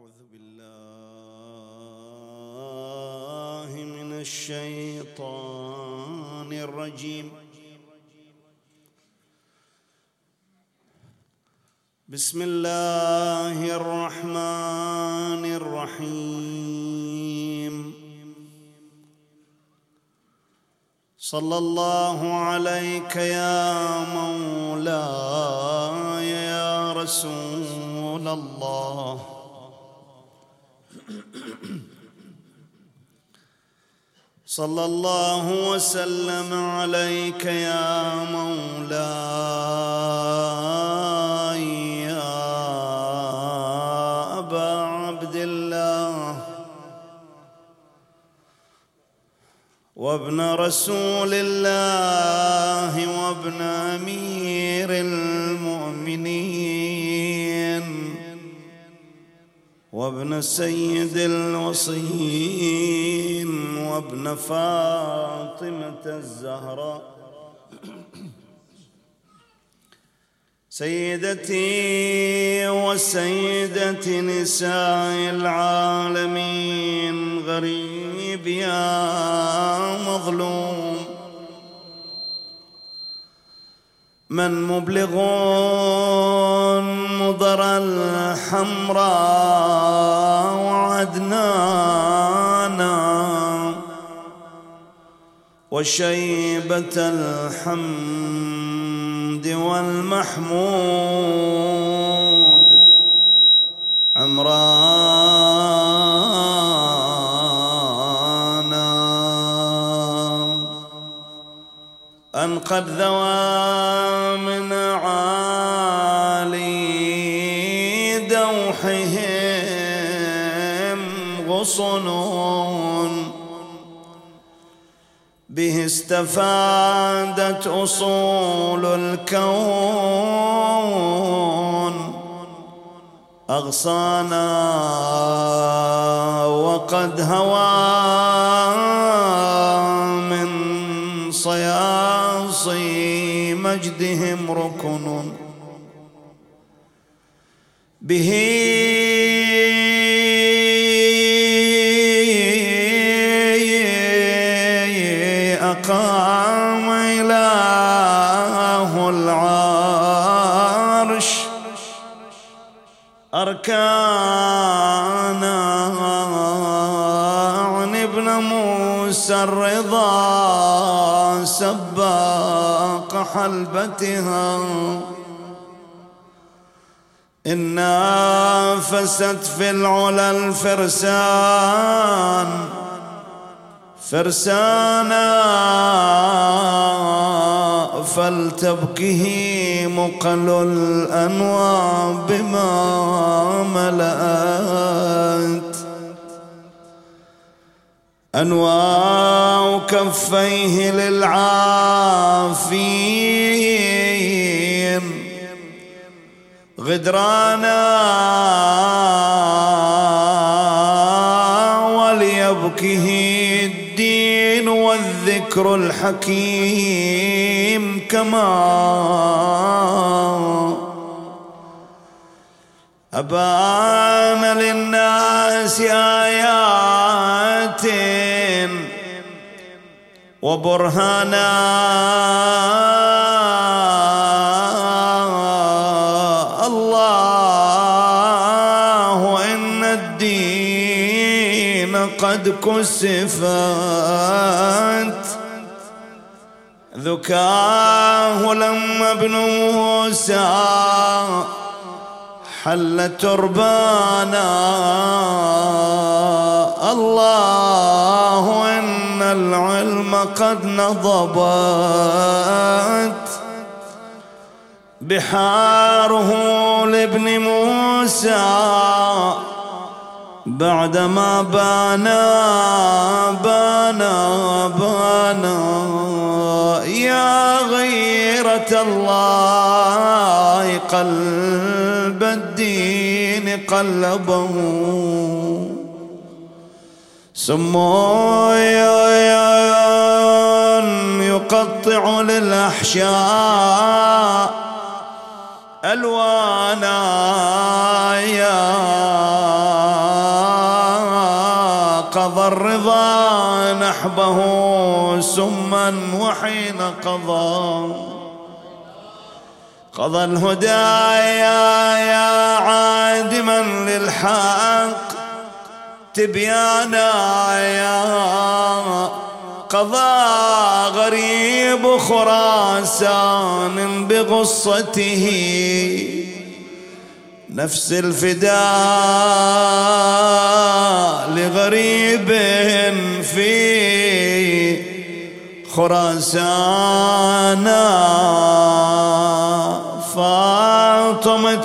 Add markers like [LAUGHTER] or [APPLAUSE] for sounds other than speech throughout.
أعوذ بالله من الشيطان الرجيم. بسم الله الرحمن الرحيم صلى الله عليك يا مولاي يا رسول الله صلى الله وسلم عليك يا مولاي يا أبا عبد الله. وابن رسول الله وابن امير وابن سيد الوصيين وابن فاطمة الزهراء. سيدتي وسيدة نساء العالمين غريب يا مظلوم. من مبلغون مضر الحمراء وعدنانا وشيبة الحمد والمحمود عمرانا. أن قد ذوى من عالي دوحهم غصنون به استفادت أصول الكون. أغصانا وقد هوى مجدهم ركن به. أقام إله العرش أركانا عن ابن موسى الرضا. حلبتها. إن نافست في العلا الفرسان فرسانا فلتبكه مقل الأنوى بما ملأت. أنواع كفيه للعافين. غدرانا وليبكه الدين والذكر الحكيم كما أبان للناس آيات وبرهانا. الله إن الدين قد كسفت. ذكاه لما ابن موسى حل تربانا الله إن العلم قد نضبت. بحاره لابن موسى بعدما بانا بانا بانا. يا غيرة الله قلب قلبه سمويا يقطع للأحشاء ألوانا. يا قضى الرضا نحبه سما وحين قضى. قضى الهدايا يا عادما للحق. تبيانا يا قضى غريب خراسان بغصته. نفس الفداء لغريب في خراسان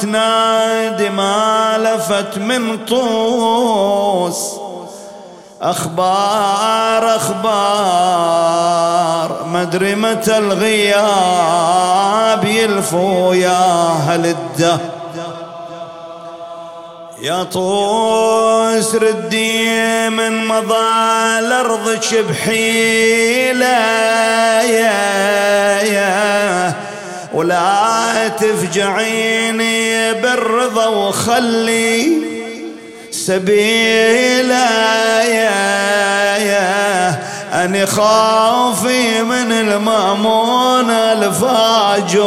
فاطمة نادي ما لفت من طوس. أخبار أخبار. مدري متى الغياب يلفو يا هل الده يا طوس ردي من مضى الأرض شبحيلة يا يا ولا تفجعيني بالرضا وخلي سبيلا يا يا. أني خافي من المأمون الفاجر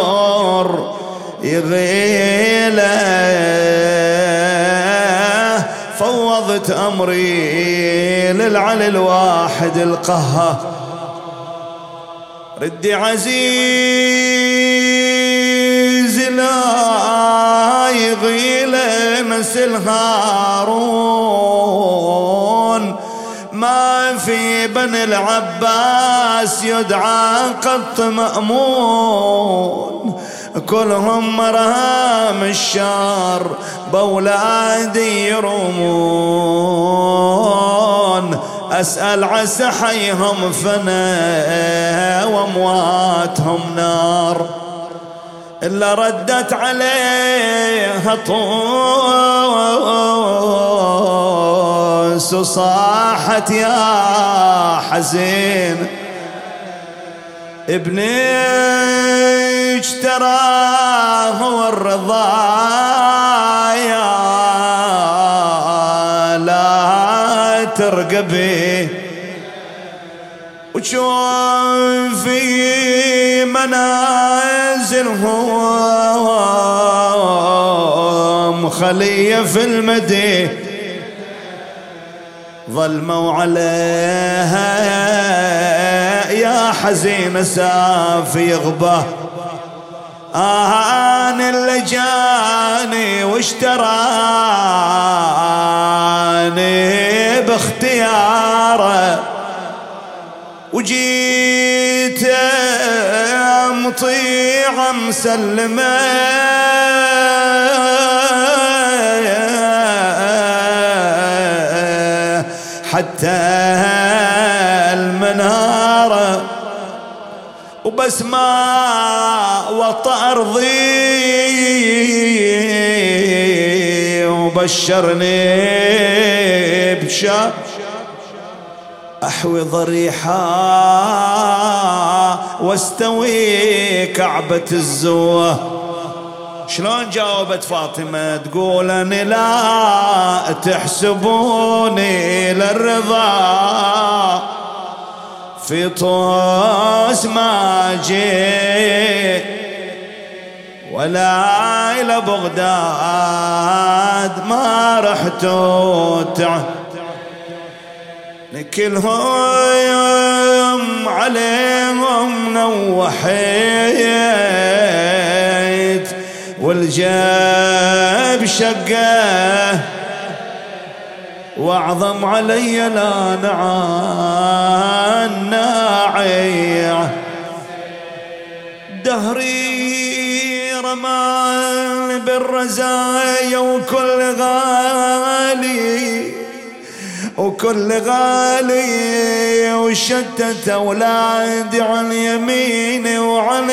يغيله. فوضت أمري للعلي الواحد القهر. ردي عزيز. يغيل مثل هارون ما في بن العباس يدعى قط مأمون. كلهم مرهام الشر بولادي يرمون أسأل عسى حيهم فنا وأمواتهم نار. إلا ردت عليها طوس وصاحت يا حزين. ابني ترى هو الرضا يا لا ترقبي. وشوفي منازلهم خليه في المدي ظلموا عليها يا حزين سافي غبه آهان اللي جاني واشتراني باختياره. وجيت مطيع مسلمه حتى المناره وبس ما وطأ أرضي. وبشرني بشا أحوي ضريحة واستوي كعبة الزوة. شلون جاوبت فاطمة؟ تقول أني لا تحسبوني للرضا. في طوس ما جيت. ولا إلى بغداد ما رحت كلهم عليهم نوحيت والجاب شقه. واعظم علي لا نعان دهري رمان بالرزايا وكل غالي. وكل غالي وشتت اولادي عن يميني وعن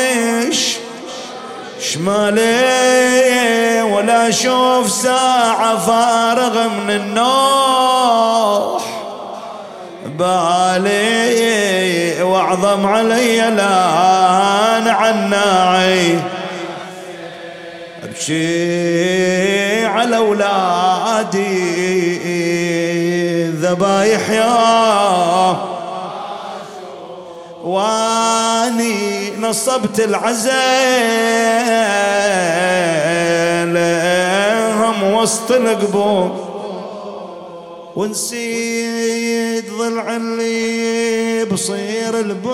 شمالي ولا أشوف ساعة فارغ من النوح. بالي وأعظم علي لأن عناعي. ابكي على أولادي. ذبايح يا واني نصبت العزل وسط القبور. ونسيت ضلع اللي بصير الباب.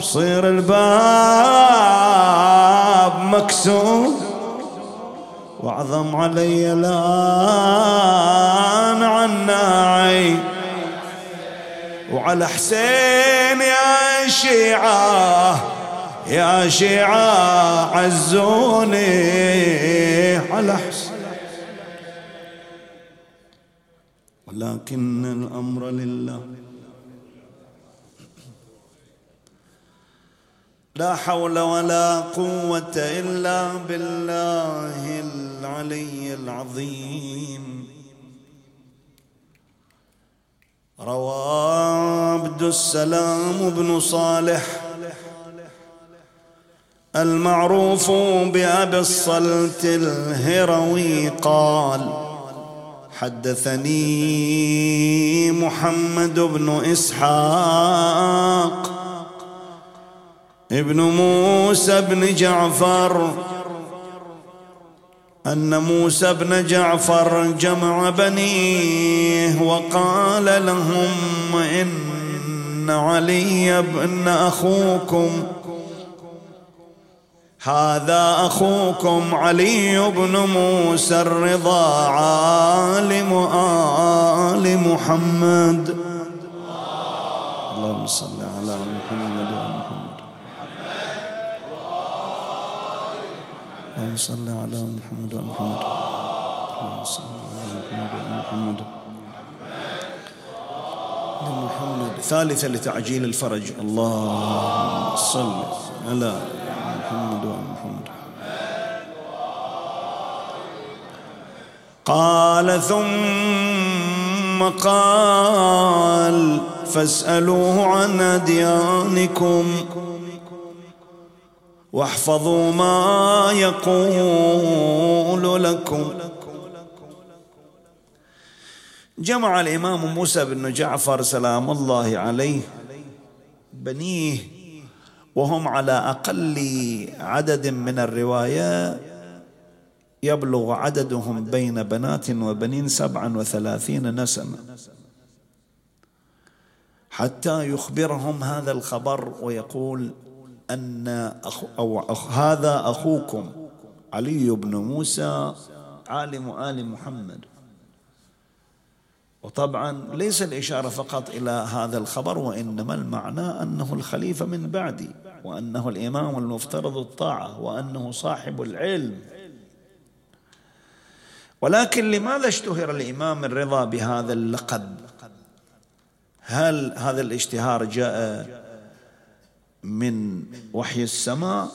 بصير الباب مكسور. واعظم علي الآن عناعي وعلى حسين يا شيعة يا شيعة عزوني. على حسين. ولكن الأمر لله. لا حول ولا قوة إلا بالله العلي العظيم. روى عبد السلام بن صالح المعروف بأبي الصلت الهروي قال حدثني محمد بن إسحاق ابن موسى بن جعفر أن موسى بن جعفر جمع بنيه وقال لهم إن علي بن أخوكم هذا أخوكم علي بن موسى الرضا عالم آل محمد. اللهم صل على محمد وعلى اللهم صل على محمد وعلى محمد. اللهم صل على محمد وعلى محمد. محمد لتعجيل الفرج. اللهم صل على محمد وعلى محمد. قال ثم قال فاسألوه عن أديانكم. واحفظوا ما يقول لكم. جمع الإمام موسى بن جعفر سلام الله عليه بنيه وهم على أقل عدد من الرواية يبلغ عددهم بين بنات وبنين سبعا وثلاثين نسمة. حتى يخبرهم هذا الخبر ويقول أن أخو أو أخ هذا أخوكم علي بن موسى عالم آل محمد. وطبعا ليس الإشارة فقط إلى هذا الخبر وإنما المعنى أنه الخليفة من بعدي وأنه الإمام المفترض الطاعة وأنه صاحب العلم. ولكن لماذا اشتهر الإمام الرضا بهذا اللقب؟ هل هذا الاشتهار جاء من وحي السماء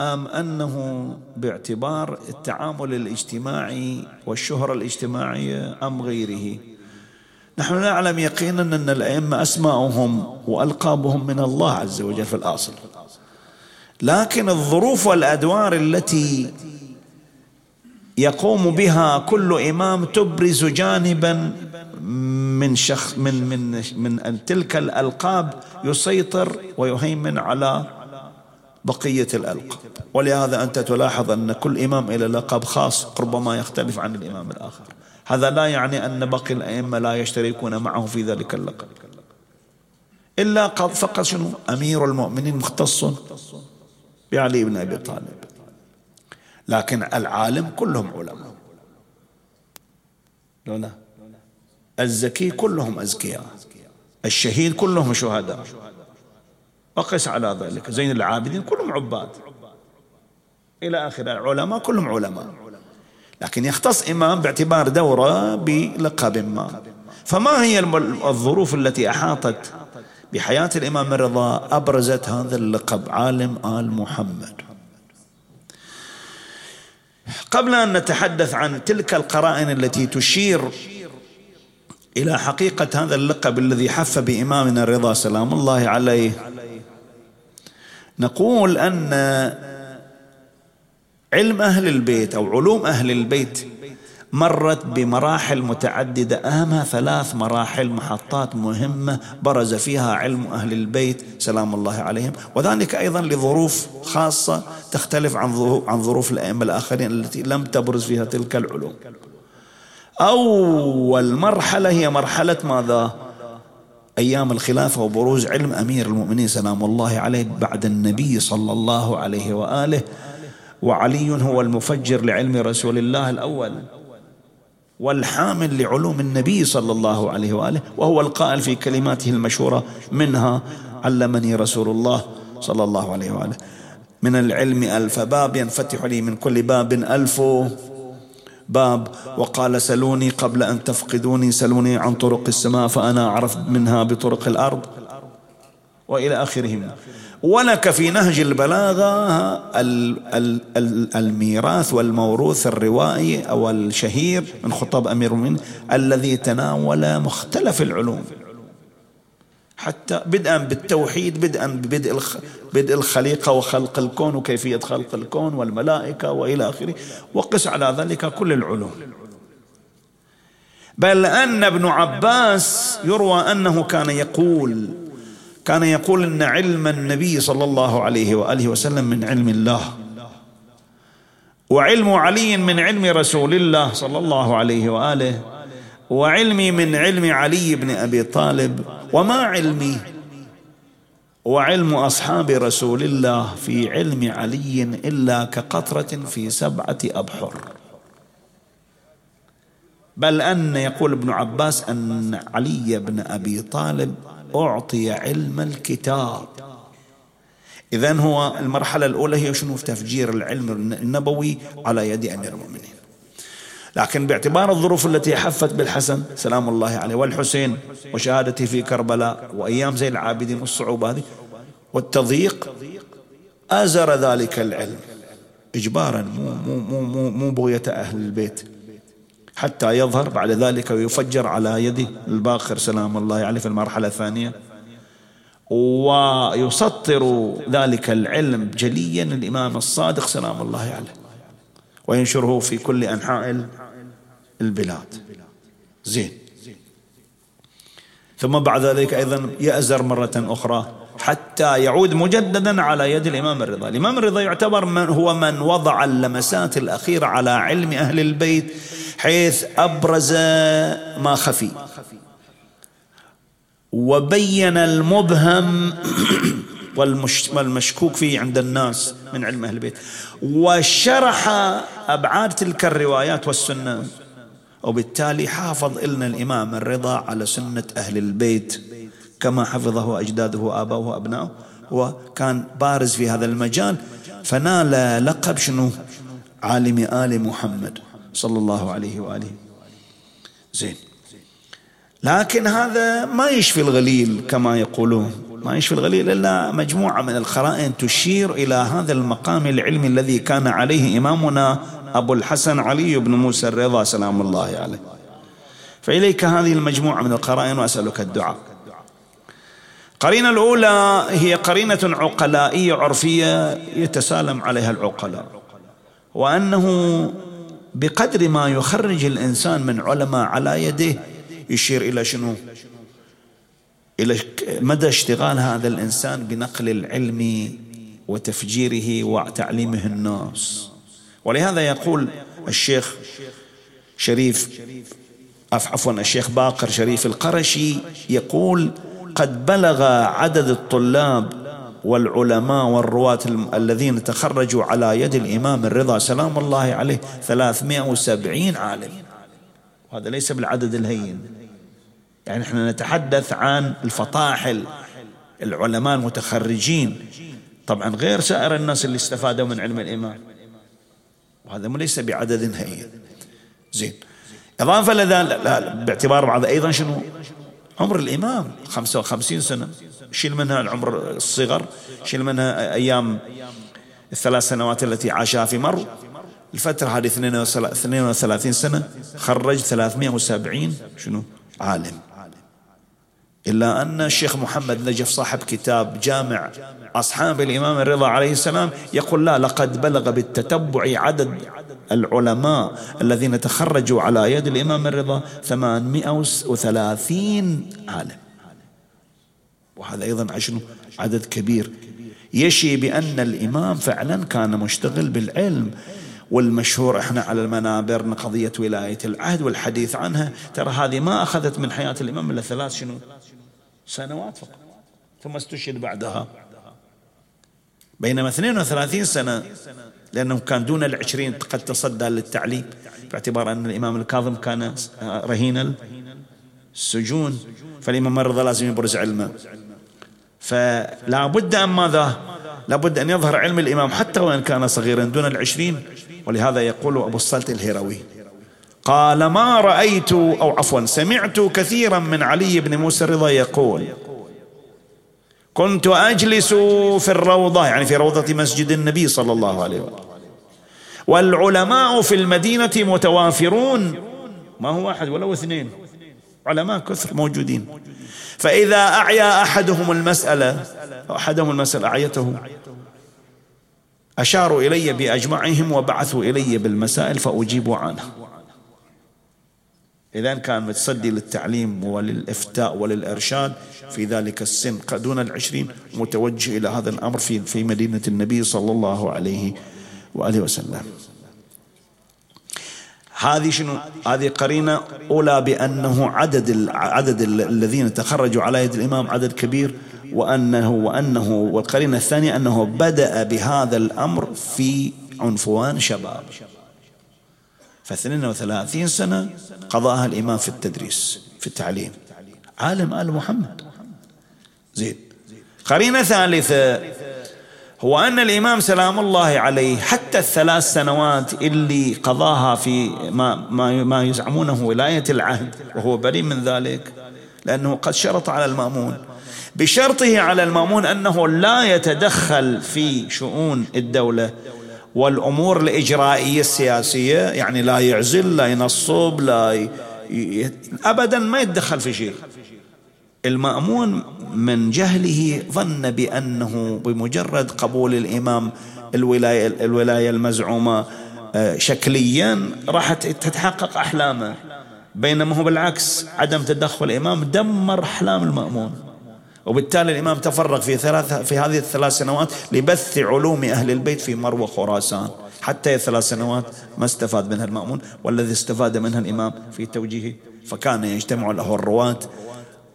أم أنه باعتبار التعامل الاجتماعي والشهرة الاجتماعية أم غيره. نحن نعلم يقينا أن الأئمة أسماءهم وألقابهم من الله عز وجل في الأصل. لكن الظروف والأدوار التي يقوم بها كل إمام تبرز جانبا من شخص من من من تلك الألقاب يسيطر ويهيمن على بقية الألقاب. ولهذا أنت تلاحظ أن كل إمام إلى لقب خاص ربما يختلف عن الإمام الآخر. هذا لا يعني أن باقي الأئمة لا يشتركون معه في ذلك اللقب. إلا فقط شنو؟ أمير المؤمنين مختص بعلي بن أبي طالب. لكن العالم كلهم علماء. لا الزكي كلهم أزكياء. الشهيد كلهم شهداء. وقس على ذلك. زين العابدين كلهم عباد. إلى آخر العلماء كلهم علماء. لكن يختص إمام باعتبار دورة بلقب ما. فما هي الظروف التي أحاطت بحياة الإمام الرضا أبرزت هذا اللقب؟ عالم آل محمد. قبل أن نتحدث عن تلك القرائن التي تشير إلى حقيقة هذا اللقب الذي حف بإمامنا الرضا سلام الله عليه نقول أن علم أهل البيت أو علوم أهل البيت مرت بمراحل متعددة. أهمها ثلاث مراحل محطات مهمة برز فيها علم أهل البيت. سلام الله عليهم. وذلك أيضا لظروف خاصة تختلف عن عن ظروف الأئمة الآخرين التي لم تبرز فيها تلك العلوم. أول مرحلة هي مرحلة ماذا؟ أيام الخلافة وبروز علم أمير المؤمنين. سلام الله عليه. بعد النبي صلى الله عليه وآله. وعلي هو المفجر لعلم رسول الله الأول. والحامل لعلوم النبي صلى الله عليه وآله وهو القائل في كلماته المشهورة منها علمني رسول الله صلى الله عليه وآله. من العلم ألف باب ينفتح لي من كل باب ألف باب. وقال سلوني قبل أن تفقدوني سلوني عن طرق السماء فأنا أعرف منها بطرق الأرض. وإلى اخره ولك في نهج البلاغة الميراث والموروث الروائي أو الشهير من خطاب أمير المؤمنين الذي تناول مختلف العلوم. حتى بدءا بالتوحيد بدءا ببدء بدء الخليقة وخلق الكون وكيفية خلق الكون والملائكة وإلى آخره. وقس على ذلك كل العلوم. بل أن ابن عباس يروى أنه كان يقول كان يقول إن علم النبي صلى الله عليه وآله وسلم من علم الله. وعلم علي من علم رسول الله صلى الله عليه وآله. وعلمي من علم علي بن أبي طالب. وما علمي؟ وعلم أصحاب رسول الله في علم علي إلا كقطرة في سبعة أبحر. بل أن يقول ابن عباس أن علي بن أبي طالب أعطي علم الكتاب. إذا هو المرحلة الأولى هي شنو؟ تفجير العلم النبوي على يد أمير المؤمنين. لكن باعتبار الظروف التي حفت بالحسن سلام الله عليه والحسين وشهادته في كربلاء وأيام زي العابدين والصعوبة هذه والتضييق أزر ذلك العلم. إجبارا مو, مو, مو, مو, بغية أهل البيت. حتى يظهر بعد ذلك ويفجر على يد الباخر سلام الله عليه في المرحلة الثانية. ويسطر ذلك العلم جليا الإمام الصادق. سلام الله عليه. وينشره في كل أنحاء البلاد. زين. ثم بعد ذلك أيضا يأزر مرة أخرى حتى يعود مجددا على يد الإمام الرضا. الإمام الرضا يعتبر من هو من وضع اللمسات الأخيرة على علم أهل البيت. حيث أبرز ما خفي. وبين المبهم [CLEARS THROAT] والمشكوك فيه عند الناس من علم أهل البيت. وشرح أبعاد تلك الروايات والسنة. وبالتالي حافظ لنا الإمام الرضا على سنة أهل البيت. كما حفظه أجداده وآباؤه وأبناؤه وكان بارز في هذا المجال. فنال لقب شنو؟ عالم آل محمد. صلى الله عليه وآله. زين. لكن هذا ما يشفي الغليل كما يقولون. ما يشفي الغليل إلا مجموعة من القرائن تشير إلى هذا المقام العلمي الذي كان عليه إمامنا أبو الحسن علي بن موسى الرضا سلام الله عليه. فإليك هذه المجموعة من القرائن وأسألك الدعاء. القرينة الأولى هي قرينة عقلائية عرفية يتسالم عليها العقلاء. وأنه بقدر ما يخرج الإنسان من علماء على يده يشير إلى شنو؟ إلى مدى اشتغال هذا الإنسان بنقل العلم وتفجيره وتعليمه الناس. ولهذا يقول الشيخ شريف عفوا الشيخ باقر شريف القرشي يقول قد بلغ عدد الطلاب والعلماء والرواة الذين تخرجوا على يد الإمام الرضا سلام الله عليه 370 عالم. وهذا ليس بالعدد الهين. يعني إحنا نتحدث عن الفطاحل العلماء المتخرجين. طبعا غير سائر الناس اللي استفادوا من علم الإمام. وهذا ليس بعدد هين. زين. إضافة لذلك باعتبار بعض. أيضا شنو؟ عمر الإمام 55 سنة. شيل منها العمر الصغر شيل منها أيام الثلاث سنوات التي عاشها في مر. الفترة هذه 32 سنة خرج 370 شنو؟ عالم. إلا أن الشيخ محمد نجف صاحب كتاب جامع أصحاب الإمام الرضا عليه السلام يقول لا لقد بلغ بالتتبع عدد العلماء الذين تخرجوا على يد الإمام الرضا 830 عالم. وهذا أيضا عشان عدد كبير. يشي بأن الإمام فعلا كان مشتغل بالعلم والمشهور إحنا على المنابر قضية ولاية العهد والحديث عنها. ترى هذه ما أخذت من حياة الإمام إلا ثلاث شنو؟ سنوات فقط. ثم استشهد بعدها. بينما 32 سنة لأنه كان دون العشرين قد تصدى للتعليم باعتبار أن الإمام الكاظم كان رهين السجون فالإمام الرضا لازم يبرز علمه. فلا بد أن ماذا؟ لا بد أن يظهر علم الإمام حتى وإن كان صغيرا دون العشرين. ولهذا يقول أبو الصلت الهروي قال ما رأيت أو عفوا سمعت كثيرا من علي بن موسى الرضا يقول كنت أجلس في الروضة يعني في روضة مسجد النبي صلى الله عليه وسلم. والعلماء في المدينة متوافرون. ما هو واحد ولا اثنين. علماء كثر موجودين. فإذا أعيا أحدهم المسألة أحدهم المسألة أعيته. أشاروا إلي بأجمعهم وبعثوا إلي بالمسائل فأجيب عنها إذا كان متصدي للتعليم وللإفتاء وللإرشاد في ذلك السن دون العشرين متوجه إلى هذا الأمر في في مدينة النبي صلى الله عليه وآله وسلم. هذه شنو؟ هذه قرينة أولى بأنه عدد عدد الذين تخرجوا على يد الإمام عدد كبير وأنه وأنه والقرينة الثانية أنه بدأ بهذا الأمر في عنفوان شباب. ف 32 سنة قضاها الإمام في التدريس في التعليم. عالم آل محمد. زين. قرينة ثالثة هو أن الإمام سلام الله عليه حتى الثلاث سنوات اللي قضاها في ما, ما, ما يزعمونه ولاية العهد وهو بريء من ذلك لأنه قد شرط على المأمون. بشرطه على المأمون أنه لا يتدخل في شؤون الدولة. والأمور الإجرائية السياسية يعني لا يعزل لا ينصب لا ي... أبدا ما يتدخل في شيء. المأمون من جهله ظن بأنه بمجرد قبول الإمام الولاية, الولاية المزعومة آه، شكليا راح تتحقق أحلامه. بينما هو بالعكس عدم تدخل الإمام دمر أحلام المأمون. وبالتالي الإمام تفرغ في ثلاث في هذه الثلاث سنوات لبث علوم أهل البيت في مروة خراسان. حتى الثلاث سنوات ما استفاد منها المأمون والذي استفاد منها الإمام في توجيهه فكان يجتمع له الرواة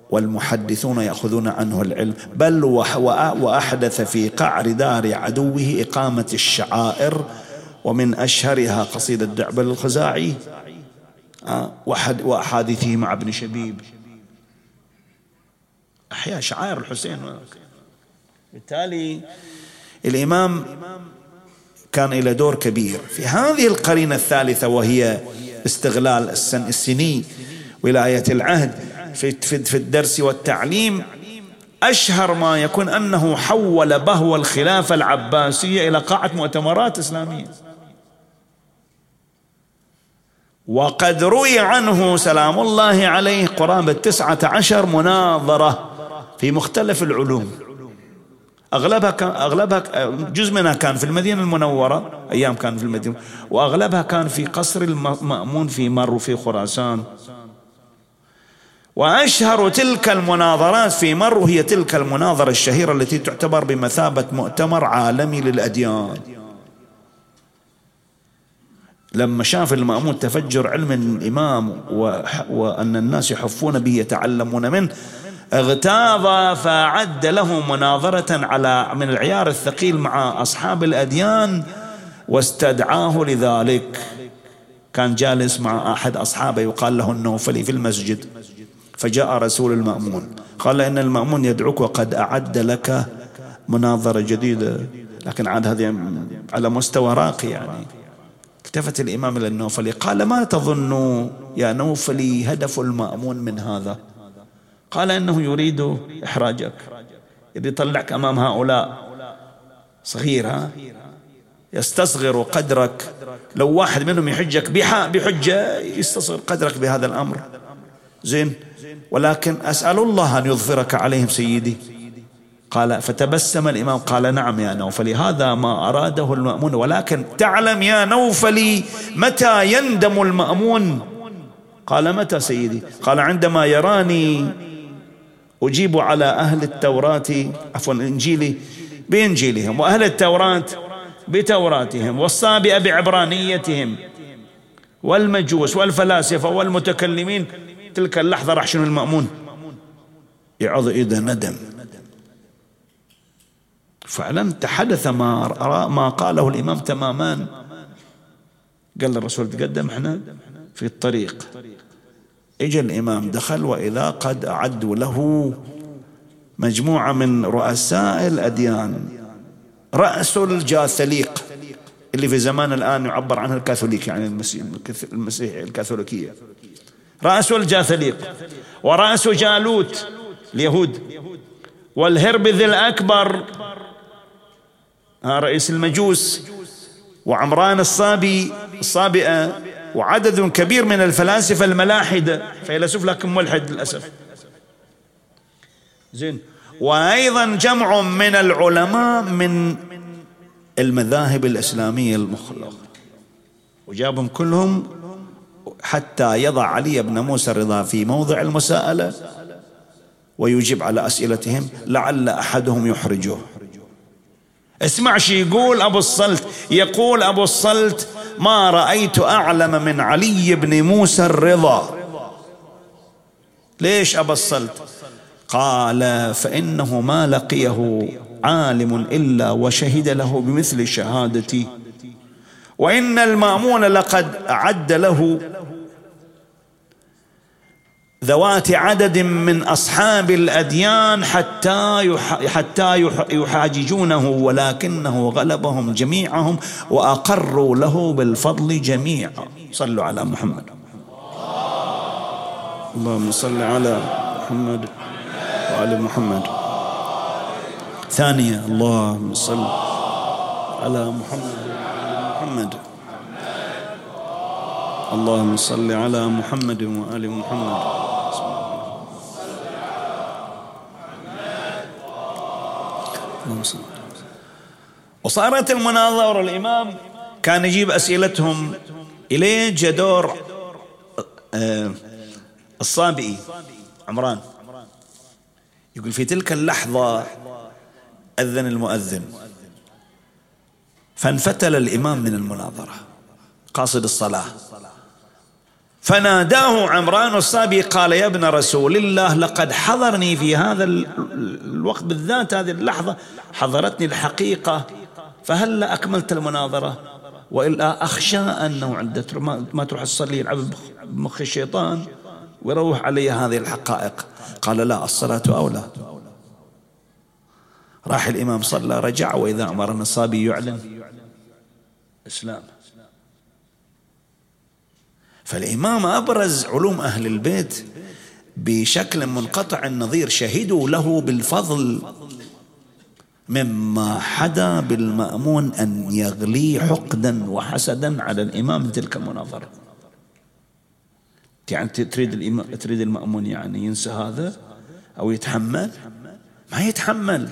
والمحدثون يأخذون عنه العلم. بل وأحدث في قعر دار عدوه إقامة الشعائر ومن أشهرها قصيدة دعبل الخزاعي آه، وأحاديثه مع ابن شبيب. أحيا شعائر الحسين. بالتالي الإمام كان إلى دور كبير. في هذه القرينة الثالثة وهي استغلال السن السني ولاية العهد في في الدرس والتعليم أشهر ما يكون أنه حول بهو الخلافة العباسية إلى قاعة مؤتمرات إسلامية. وقد روي عنه سلام الله عليه قرابة تسعة عشر مناظرة. في مختلف العلوم. أغلبها كان أغلبها جزء منها كان في المدينة المنورة أيام كان في المدينة وأغلبها كان في قصر المأمون في مر وفي خراسان. وأشهر تلك المناظرات في مر هي تلك المناظرة الشهيرة التي تعتبر بمثابة مؤتمر عالمي للأديان. لما شاف المأمون تفجر علم الإمام وأن الناس يحفون به يتعلمون منه اغتاظ فأعد له مناظرة على من العيار الثقيل مع أصحاب الأديان واستدعاه لذلك. كان جالس مع أحد أصحابه يقال له النوفلي في المسجد. فجاء رسول المأمون. قال إن المأمون يدعوك وقد أعد لك مناظرة جديدة. لكن عاد هذه على مستوى راقي يعني. التفت الإمام إلى النوفلي. قال ما تظن يا نوفلي هدف المأمون من هذا؟ قال إنه يريد إحراجك. يريد يطلعك أمام هؤلاء. صغير ها؟ يستصغر قدرك. لو واحد منهم يحجك بحجة يستصغر قدرك بهذا الأمر. زين. ولكن أسأل الله أن يظفرك عليهم سيدي. قال فتبسم الإمام. قال نعم يا نوفلي. هذا ما أراده المأمون. ولكن تعلم يا نوفلي متى يندم المأمون. قال متى سيدي؟ قال عندما يراني أجيب على أهل التوراة عفوا الإنجيل بإنجيلهم وأهل التوراة بتوراتهم والصابئة بعبرانيتهم والمجوس والفلاسفة والمتكلمين. تلك اللحظة راح شنو المأمون؟ يعض إذا ندم فعلا تحدث ما ما قاله الإمام تماما قال الرسول تقدم إحنا في الطريق. اجى الإمام دخل وإذا قد أعدوا له مجموعة من رؤساء الأديان. رأس الجاثليق اللي في زمان الآن يعبر عنها الكاثوليك يعني المسيح, الكاثوليكية. رأس الجاثليق ورأس جالوت اليهود والهربذ الأكبر رئيس المجوس وعمران الصابي الصابئة وعدد كبير من الفلاسفة الملاحدة. فيلسوف لكن ملحد للأسف. زين. وأيضا جمع من العلماء من المذاهب الإسلامية المخلقة وجابهم كلهم حتى يضع علي بن موسى الرضا في موضع المساءلة ويجيب على أسئلتهم لعل أحدهم يحرجه اسمع شي يقول أبو الصلت. يقول أبو الصلت ما رأيت أعلم من علي بن موسى الرضا. ليش أبو الصلت قال فإنه ما لقيه عالم إلا وشهد له بمثل شهادتي. وإن المأمون لقد أعد له ذوات عدد من أصحاب الأديان حتى حتى يحاججونه ولكنه غلبهم جميعهم وأقروا له بالفضل جميعا. صلوا على محمد. اللهم صل على محمد وآل محمد. ثانية. اللهم صل على محمد وآل محمد. اللهم صل على محمد وآل محمد. وصارت المناظرة الإمام كان يجيب أسئلتهم إليه جدور آه، الصابئي عمران. يقول في تلك اللحظة أذن المؤذن. فانفتل الإمام من المناظرة قاصد الصلاة. فناداه عمران الصابي قال يا ابن رسول الله لقد حضرني في هذا الوقت بالذات هذه اللحظة حضرتني الحقيقة فهل أكملت المناظرة؟ وإلا أخشى أنه عند ما تروح تصلي يلعب بمخ الشيطان ويروح علي هذه الحقائق. قال لا الصلاة أولى. راح الإمام صلى رجع وإذا عمر النصابي يعلن. إسلام. فالإمام أبرز علوم أهل البيت بشكل منقطع النظير شهدوا له بالفضل. مما حدا بالمأمون أن يغلي حقدا وحسدا على الإمام من تلك المناظرة. يعني تريد الإمام تريد المأمون يعني ينسى هذا أو يتحمل؟ ما يتحمل.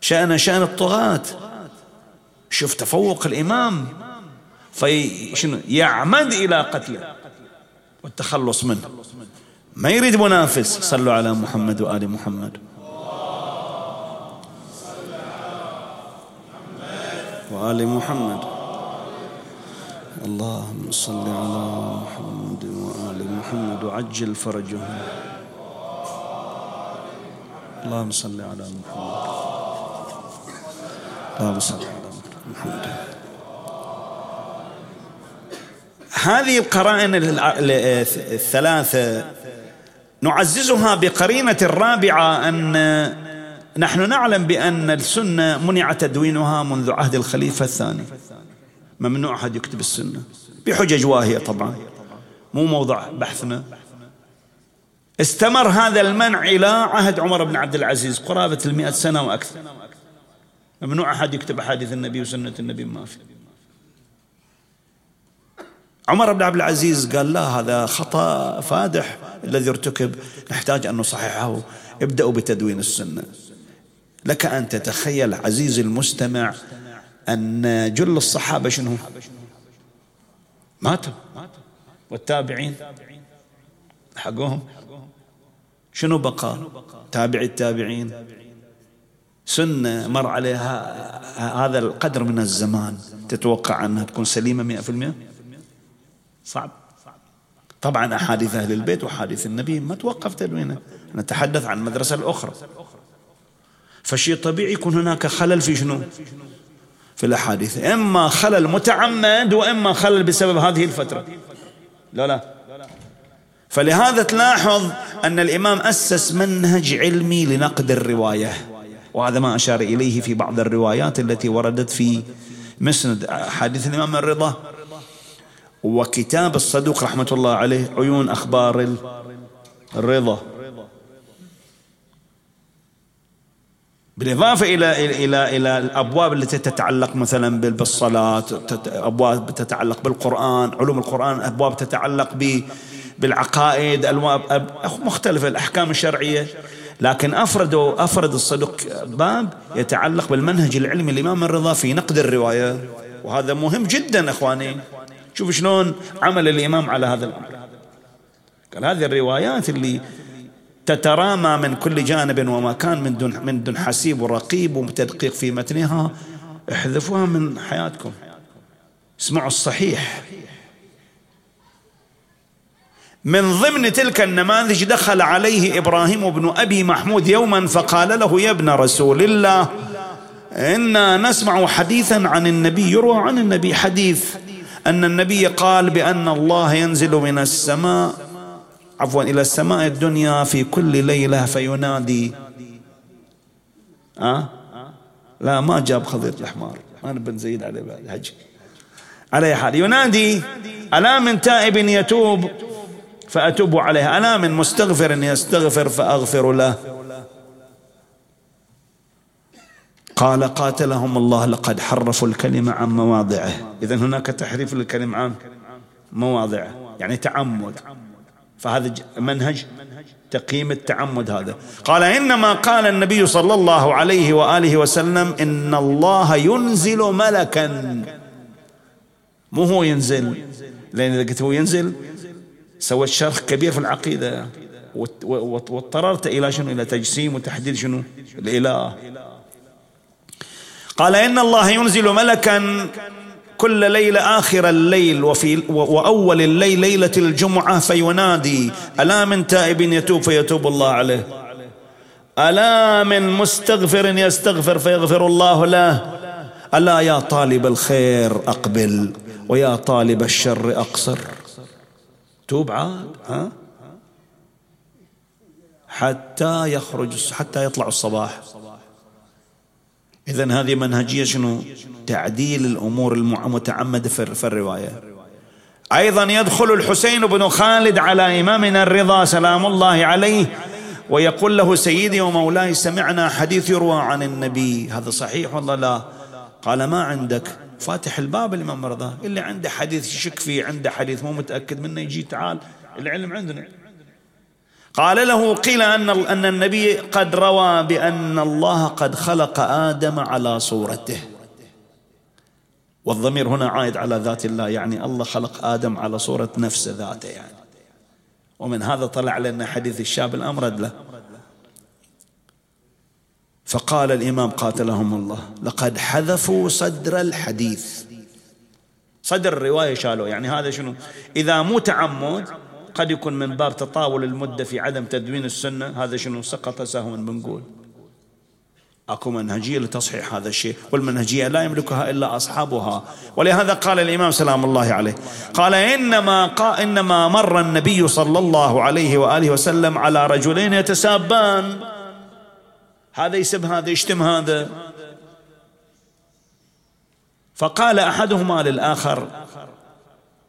شأن شأن الطغاة. شوف تفوق الإمام. في شنو؟ يعمد إلى قتله والتخلص منه. ما يريد منافس. صلوا على محمد وآل محمد. وآل محمد. اللهم صل على محمد وآل محمد وعجل فرجهم. اللهم صل على محمد. اللهم صل على محمد. هذه القرائن الثلاثة نعززها بقرينة الرابعة أن نحن نعلم بأن السنة منع تدوينها منذ عهد الخليفة الثاني. ممنوع أحد يكتب السنة. بحجج واهية طبعا. مو موضع بحثنا. استمر هذا المنع إلى عهد عمر بن عبد العزيز قرابة المئة سنة وأكثر. ممنوع أحد يكتب أحاديث النبي وسنة النبي ما في. عمر بن عبد العزيز قال لا هذا خطأ فادح الذي ارتكب. نحتاج أن نصححه. ابدأوا بتدوين السنة. لك أن تتخيل عزيزي المستمع أن جل الصحابة شنو؟ ماتوا. والتابعين حقهم شنو بقى؟ تابع التابعين. سنة مر عليها هذا القدر من الزمان. تتوقع أنها تكون سليمة مئة في المئة؟ صعب. طبعا أحاديث أهل البيت وأحاديث النبي ما توقف تدوينها نتحدث عن المدرسة الأخرى. فشيء طبيعي يكون هناك خلل في شنو؟ في الأحاديث. إما خلل متعمد وإما خلل بسبب هذه الفترة. لا لا. فلهذا تلاحظ أن الإمام أسس منهج علمي لنقد الرواية. وهذا ما أشار إليه في بعض الروايات التي وردت في مسند حديث الإمام الرضا. وكتاب الصدوق رحمة الله عليه عيون أخبار الرضا. بالإضافة إلى إلى إلى الأبواب التي تتعلق مثلا بالصلاة أبواب تتعلق بالقرآن علوم القرآن أبواب تتعلق بالعقائد مختلفة الأحكام الشرعية. لكن أفردوا أفرد الصدق باب يتعلق بالمنهج العلمي الإمام الرضا في نقد الرواية. وهذا مهم جدا أخواني. شوف شلون عمل الإمام على هذا الأمر. قال هذه الروايات اللي تترامى من كل جانب ومكان من دون من دون حسيب ورقيب وتدقيق في متنها احذفوها من حياتكم. اسمعوا الصحيح. من ضمن تلك النماذج دخل عليه إبراهيم بن أبي محمود يوما فقال له يا ابن رسول الله إنا نسمع حديثا عن النبي يروى عن النبي حديث أن النبي قال بأن الله ينزل من السماء عفوا إلى السماء الدنيا في كل ليلة فينادي. أه؟ لا ما جاب خضير الحمار أنا بن زيد عليه بعد على حال. ينادي ألا من تائب يتوب؟ فأتوب عليه. أنا من مستغفر يستغفر فأغفر له. قال قاتلهم الله لقد حرفوا الكلمة عن مواضعه. إذا هناك تحريف للكلمة عن مواضعه يعني تعمد. فهذا منهج تقييم التعمد هذا. قال إنما قال النبي صلى الله عليه وآله وسلم إن الله ينزل ملكا. مو هو ينزل. لأن إذا قلت هو ينزل سوت شرخ كبير في العقيدة. واضطررت إلى شنو؟ إلى تجسيم وتحديد شنو؟ الإله. قال إن الله ينزل ملكا كل ليلة آخر الليل وفي وأول الليل ليلة الجمعة فينادي ألا من تائب يتوب فيتوب الله عليه. ألا من مستغفر يستغفر فيغفر الله له. ألا يا طالب الخير أقبل ويا طالب الشر أقصر. توب عاد ها؟ حتى يخرج حتى يطلع الصباح. إذا هذه منهجية شنو؟ تعديل الأمور المتعمدة في الرواية. أيضا يدخل الحسين بن خالد على إمامنا الرضا سلام الله عليه ويقول له سيدي ومولاي سمعنا حديث يروى عن النبي. هذا صحيح والله لا؟ قال ما عندك. فاتح الباب الإمام رضا اللي عنده حديث يشك فيه عنده حديث مو متأكد منه يجي تعال العلم عندنا. قال له قيل أن أن النبي قد روى بأن الله قد خلق آدم على صورته. والضمير هنا عائد على ذات الله يعني الله خلق آدم على صورة نفسه ذاته يعني. ومن هذا طلع لنا حديث الشاب الأمرد له. فقال الإمام قاتلهم الله لقد حذفوا صدر الحديث. صدر الرواية شالوا يعني هذا شنو؟ إذا مو تعمد قد يكون من باب تطاول المدة في عدم تدوين السنة هذا شنو؟ سقط سهوا بنقول. أكو منهجية لتصحيح هذا الشيء والمنهجية لا يملكها إلا أصحابها. ولهذا قال الإمام سلام الله عليه قال إنما قا إنما مر النبي صلى الله عليه وآله وسلم على رجلين يتسابان. هذا يسب هذا يشتم هذا. فقال أحدهما للآخر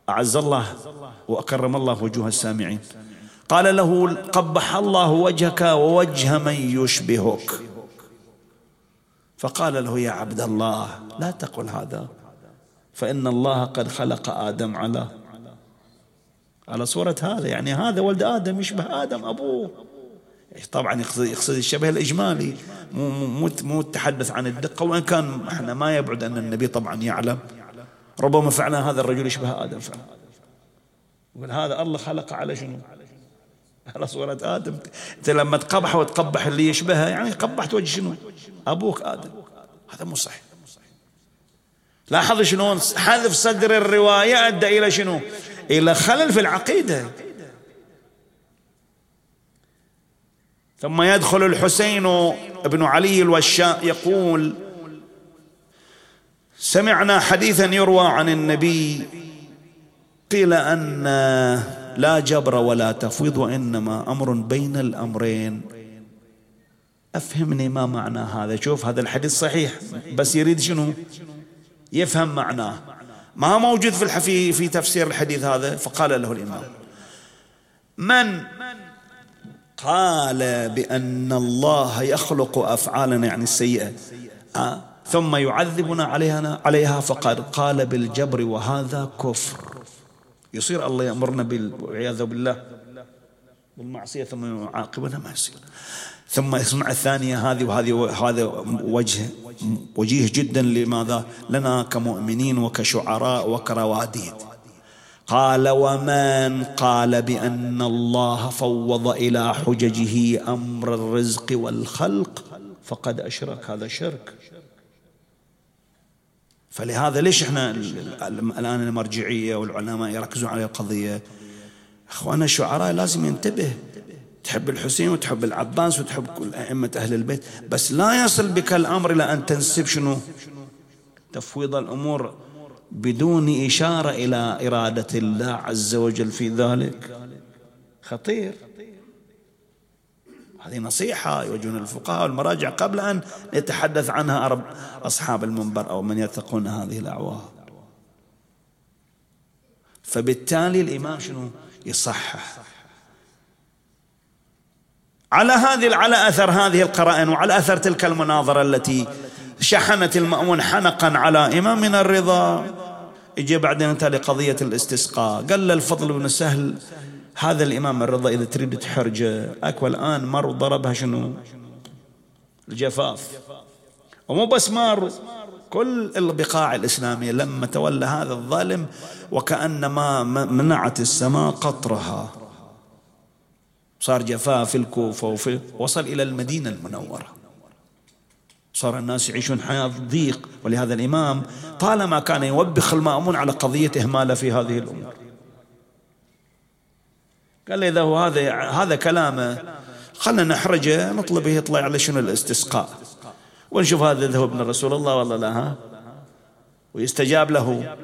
أعز الله وأكرم الله وجوه السامعين. قال له قبح الله وجهك ووجه من يشبهك. فقال له يا عبد الله لا تقل هذا فإن الله قد خلق آدم على على صورة هذا. يعني هذا ولد آدم يشبه آدم أبوه. طبعا يقصد الشبه الإجمالي. مو, مو, مو التحدث عن الدقة وإن كان إحنا ما يبعد أن النبي طبعا يعلم. ربما فعلا هذا الرجل يشبه آدم فعلا. يقول هذا الله خلق على شنو؟ على صورة آدم. أنت لما تقبح وتقبح اللي يشبهه يعني قبحت وجه شنو؟ أبوك آدم. هذا مو صحيح. لاحظ شلون حذف صدر الرواية أدى إلى شنو؟ إلى خلل في العقيدة. ثم يدخل الحسين بن علي الوشاء يقول سمعنا حديثا يروى عن النبي قيل أن لا جبر ولا تفويض وإنما أمر بين الأمرين. أفهمني ما معنى هذا. شوف هذا الحديث صحيح بس يريد شنو؟ يفهم معناه. ما موجود في الحفي في تفسير الحديث هذا فقال له الإمام. من قال بأن الله يخلق أفعالنا يعني السيئة؟ آه ثم يعذبنا عليها عليها فقد قال بالجبر وهذا كفر. يصير الله يأمرنا والعياذ بالله بالمعصية ثم يعاقبنا ما يصير. ثم اسمع الثانية هذه وهذه هذا وجه وجيه جدا لماذا؟ لنا كمؤمنين وكشعراء وكرواديد. قال ومن قال بأن الله فوض إلى حججه أمر الرزق والخلق فقد أشرك. هذا شرك. فلهذا ليش إحنا الان المرجعيه والعلماء يركزون على القضية اخوانا الشعراء لازم ينتبه تحب الحسين وتحب العباس وتحب كل ائمه أهل البيت بس لا يصل بك الامر إلى ان تنسب شنو تفويض الأمور بدون إشارة إلى إرادة الله عز وجل في ذلك خطير هذه نصيحة يوجهون الفقهاء والمراجع قبل أن يتحدث عنها أرب أصحاب المنبر أو من يتقون هذه الأعوام. فبالتالي الإمام شنو؟ يصحح. على هذه على أثر هذه القرائن وعلى أثر تلك المناظرة التي شحنت المأمون حنقا على إمامنا الرضا. اجى بعدين انت لقضية الاستسقاء. قال الفضل بن سهل هذا الإمام الرضا إذا تريد تحرجه أكو الآن مر وضربها شنو؟ الجفاف. ومو بس مر كل البقاع الإسلامية لما تولى هذا الظالم وكأنما منعت السماء قطرها. صار جفاف في الكوفة وفي وصل إلى المدينة المنورة. صار الناس يعيشون حياة ضيق. ولهذا الإمام طالما كان يوبخ المأمون على قضية إهماله في هذه الأمور. قال لي إذا هو هذا هذا كلامه خلنا نحرجه نطلبه يطلع على شنو الاستسقاء. ونشوف هذا ذهب ابن رسول الله ولا لا ها؟ ويستجاب له.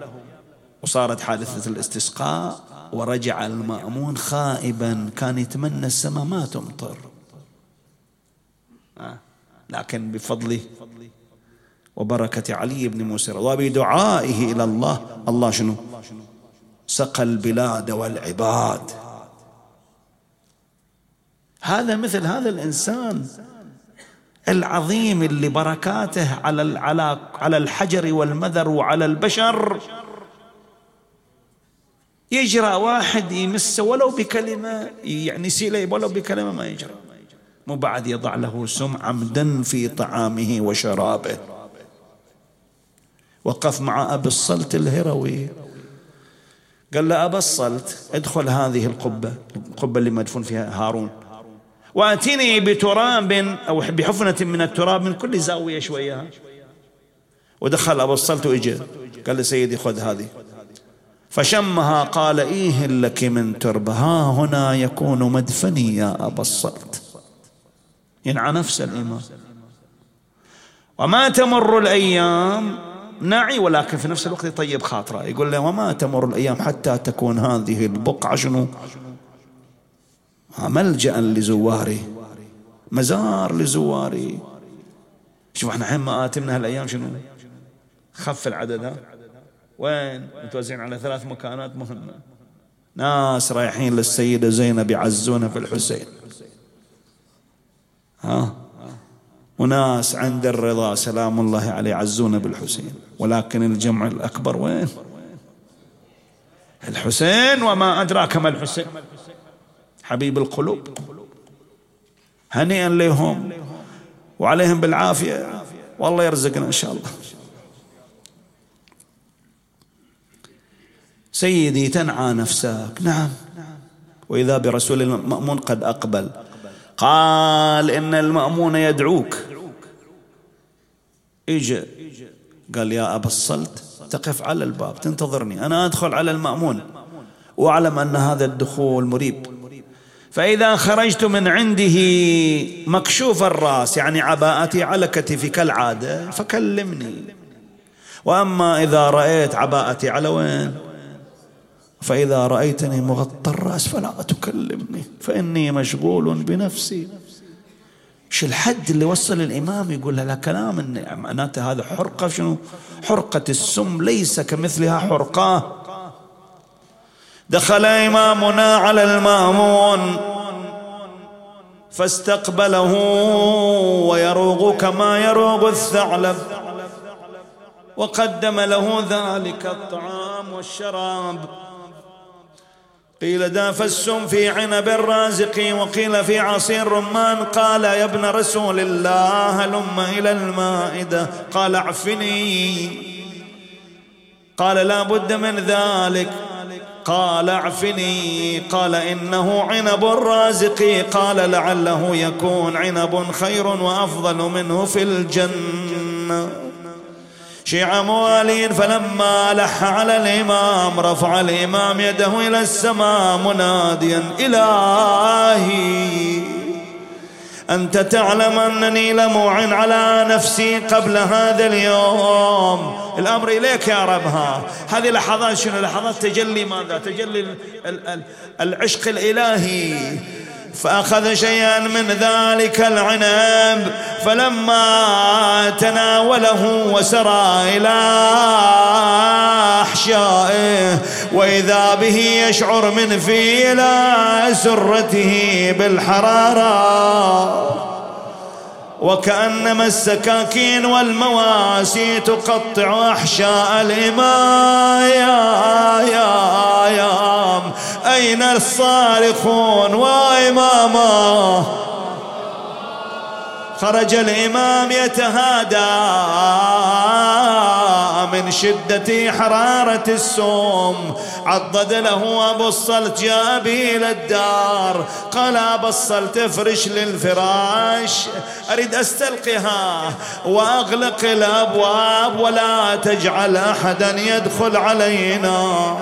وصارت حادثة الاستسقاء ورجع المأمون خائبا كان يتمنى السماء ما تمطر. لكن بفضله وبركة علي بن موسى وبدعائه إلى الله. الله شنو؟ سقى البلاد والعباد. هذا مثل هذا الإنسان العظيم اللي بركاته على على على الحجر والمذر وعلى البشر. يجرى واحد يمسه ولو بكلمة يعني سيلة ولو بكلمة ما يجرى. مو بعد يضع له سم عمدا في طعامه وشرابه. وقف مع أبي الصلت الهروي. قال له أبا الصلت ادخل هذه القبة القبة اللي مدفون فيها هارون. واتني بتراب أو بحفنة من التراب من كل زاوية شوية. ودخل أبو الصلت وإجا. قال له سيدي خذ هذه. فشمها قال إيه لك من تربة ها هنا يكون مدفني يا أبا الصلت. ينعى نفس الإمام وما تمر الأيام؟ نعي ولكن في نفس الوقت يطيب خاطرة. يقول له وما تمر الأيام حتى تكون هذه البقعة شنو؟ ملجأ لزواري مزار لزواري. شوف إحنا الحين مآتمنا هالأيام شنو؟ خف العدد ها؟ وين؟ متوزعين على ثلاث مكانات مهمة. ناس رايحين للسيدة زينب يعزونها في الحسين. ها؟ وناس عند الرضا سلام الله عليه يعزون بالحسين. ولكن الجمع الأكبر وين؟ الحسين وما أدراك ما الحسين. حبيب القلوب. هنيئا لهم وعليهم بالعافية. والله يرزقنا إن شاء الله. سيدي تنعى نفسك. نعم. وإذا برسول المأمون قد أقبل قال إن المأمون يدعوك. إجا. قال يا أبا الصلت تقف على الباب تنتظرني أنا أدخل على المأمون. وأعلم أن هذا الدخول مريب. فإذا خرجت من عنده مكشوف الرأس يعني عباءتي على كتفي كالعادة فكلمني. وأما إذا رأيت عباءتي على وين؟ فإذا رأيتني مغطى الرأس فلا تكلمني فإني مشغول بنفسي. شو الحد اللي وصل الإمام يقول له كلام معناته هذا حرقة شنو؟ حرقة السم ليس كمثلها حرقاه دخل إمامنا على المأمون فاستقبله ويروغ كما يروغ الثعلب وقدم له ذلك الطعام والشراب. قيل داف السم في عنب الرازق وقيل في عصير رمان. قال يا ابن رسول الله هلم إلى المائدة. قال اعفني. قال لا بد من ذلك. قال اعفني. قال إنه عنب الرازق. قال لعله يكون عنب خير وأفضل منه في الجنة. شيع موالين فلما لح على الإمام رفع الإمام يده إلى السماء مناديا إلهي. أنت تعلم أنني لموع على نفسي قبل هذا اليوم. الأمر إليك يا رب ها. هذه لحظات شنو؟ لحظات تجلي ماذا؟ تجلي العشق الإلهي. فأخذ شيئا من ذلك العنب فلما تناوله وسرى إلى أحشائه وإذا به يشعر من في إلى سرته بالحرارة. وكأنما السكاكين والمواسي تقطع أحشاء الإمام أين الصارخون وإماما؟ خرج الإمام يتهادى. من شدة حرارة السوم. عضد له أبو الصلت جاء به إلى الدار. قال أبو الصلت افرش للفراش أريد أستلقها وأغلق الأبواب ولا تجعل أحدا يدخل علينا.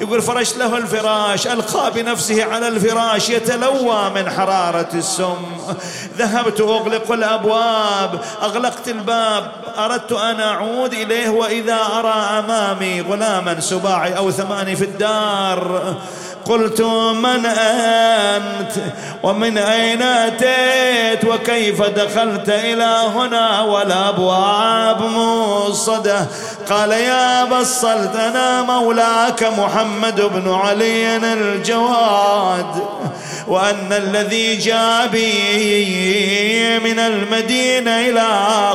يقول فرشت له الفراش. ألقى بنفسه على الفراش يتلوى من حرارة السم ذهبت أغلق الأبواب أغلقت الباب أردت أن أعود إليه وإذا أرى أمامي غلاما سباعي أو ثماني في الدار قلت من أنت؟ ومن أين أتيت؟ وكيف دخلت إلى هنا؟ والأبواب موصدة. قال يا بصلت أنا مولاك محمد بن علي الجواد. وأن الذي جاء بي من المدينة إلى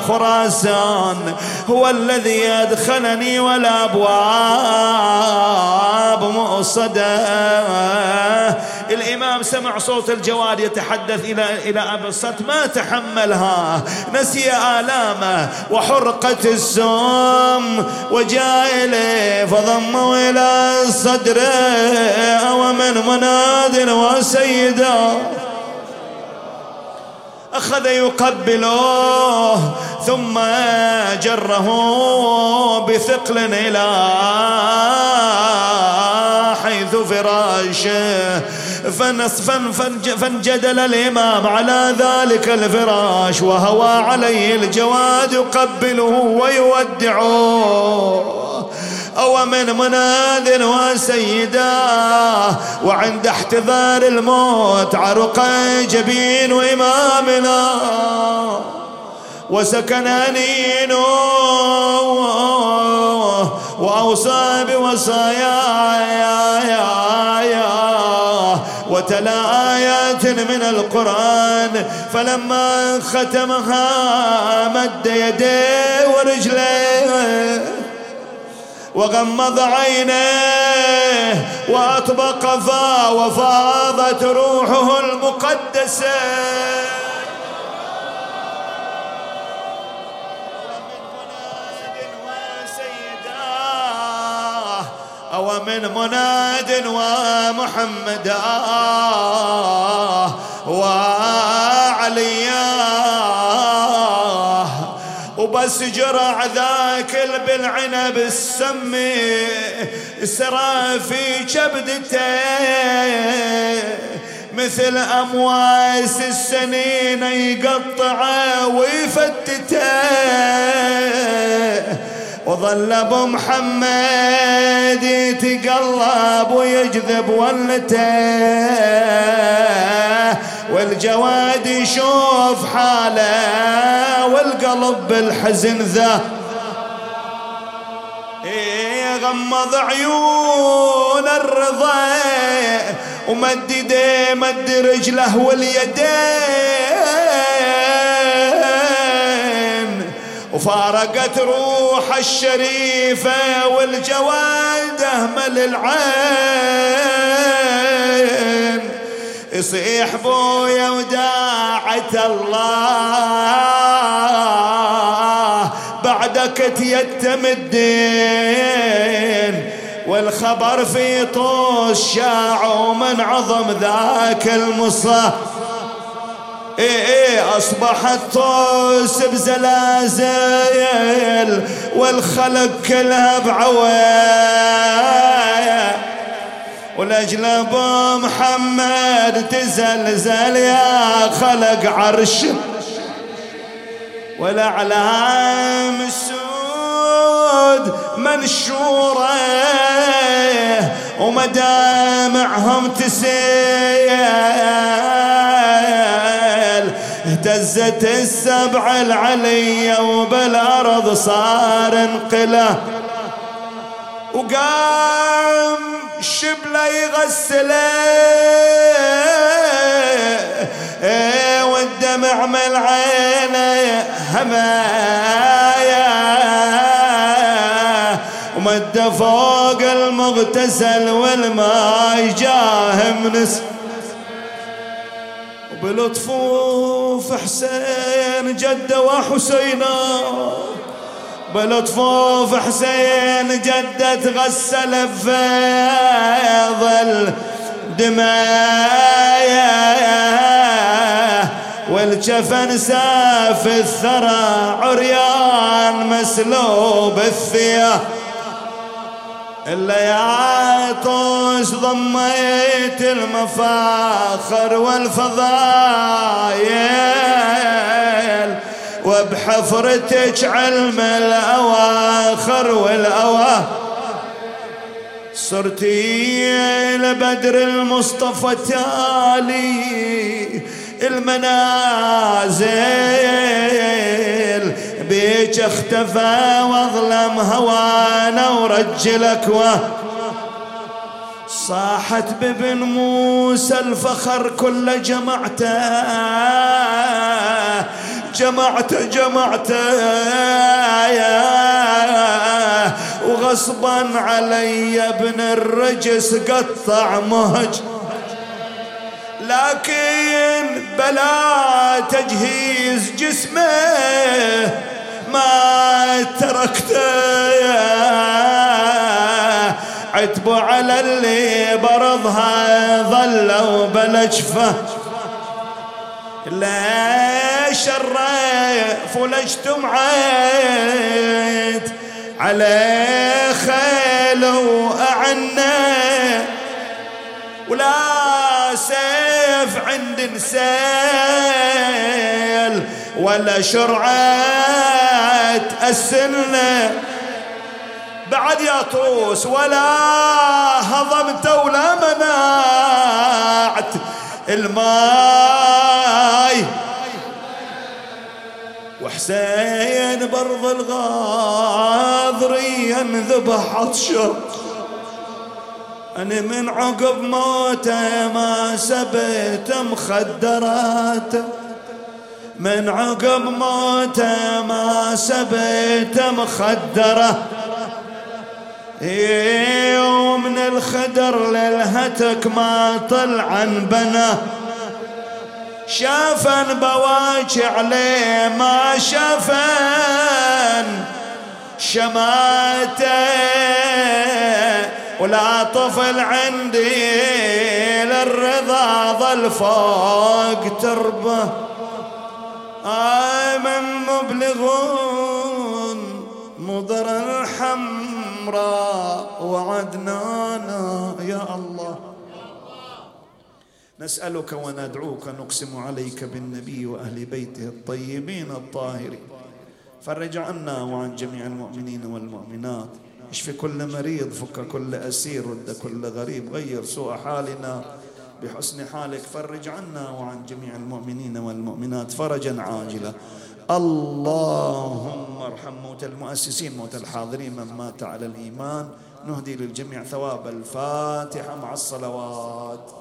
خراسان هو الذي أدخلني والأبواب مؤصدة. الإمام سمع صوت الجواد يتحدث إلى إلى الصت ما تحملها؟ نسي آلامه وحرقة السم وجاء إليه فضمه إلى صدره. ومن مناد وسيدا أخذ يقبله ثم جره بثقل إلى حيث فراشه. فانجدل الإمام على ذلك الفراش وهوى عليه الجواد يقبله ويودعه. أو من مناذ وسيدا وعند احتضار الموت عرق جبين إمامنا. وسكن أنينه وأوصى بوصايا يا يا يا وتلا آيات من القرآن فلما ختمها مد يديه ورجليه وغمض عينيه وأطبق فاه وفاضت روحه المقدسة. ومن مناد ومحمد آه وبس جرع ذاك بالعنب السمي سرى في كبدته مثل أمواس السنين يقطعه ويفتته. وظل أبو محمد يتقلب ويجذب ولته والجواد يشوف حاله والقلب بالحزن ذا. إيه غمض عيون الرضا. ومد يديه مد رجله واليدين. وفارقت روح الشريفة والجواد أهمل العين. يصيح بويا وداعة الله بعدك تيتم الدين. والخبر في طوش شاع من عظم ذاك المصا إيه إيه أصبحت طوس بزلازل والخلق كلها بعوايا ولأجل أبو محمد تزلزل يا خلق عرش. والأعلام السود منشورة ومدامعهم تسيل اهتزت السبع العلية وبالأرض صار انقلة. وقام شبله يغسله. والدمع من عينه همايا. ومد فوق المغتسل والماء جاه منس بلطفوف حسين جدة وحسينا بلطفوف حسين جدة تغسل بفيض الدمايا والجفن ساف الثرى عريان مسلوب الثياب. إلا يا ضميت المفاخر والفضايل وبحفرتك علم الأواخر والأواه صرتي لبدر المصطفى تالي المنازل. بيك اختفى واظلم هوانا ورجلك و صاحت بابن موسى الفخر كل جمعته. جمعته جمعته. وغصبا علي ابن الرجس قطع مهج. لكن بلا تجهيز جسمه. ما تركته. عتبوا على اللي برضها ظلوا بلا جفه ليش الريف ولجتم عيد؟ على خيل وأعنى. ولا سيف عند نسيل. ولا شرعة السنة بعد يا طوس ولا هضمت ولا منعت الماي. وحسين برض الغاضري انذبح عطشه أنا من عقب موته ما سبيت مخدراته من عقب موته ما سبيت مخدرة. ومن الخدر للهتك ما طلع بنا. شافن بواجع عليه ما شافن. شماته ولا طفل عندي للرضا ظل فوق تربة. من مبلغون مضر الحمراء وعدنانا يا الله. نسألك وندعوك نقسم عليك بالنبي وأهل بيته الطيبين الطاهرين. فرج عنا وعن جميع المؤمنين والمؤمنات. اشف كل مريض فك كل أسير رد كل غريب غير سوء حالنا. بحسن حالك فرج عنا وعن جميع المؤمنين والمؤمنات فرجا عاجلا. اللهم ارحم موتى المؤسسين موتى الحاضرين من مات على الإيمان. نهدي للجميع ثواب الفاتحة مع الصلوات.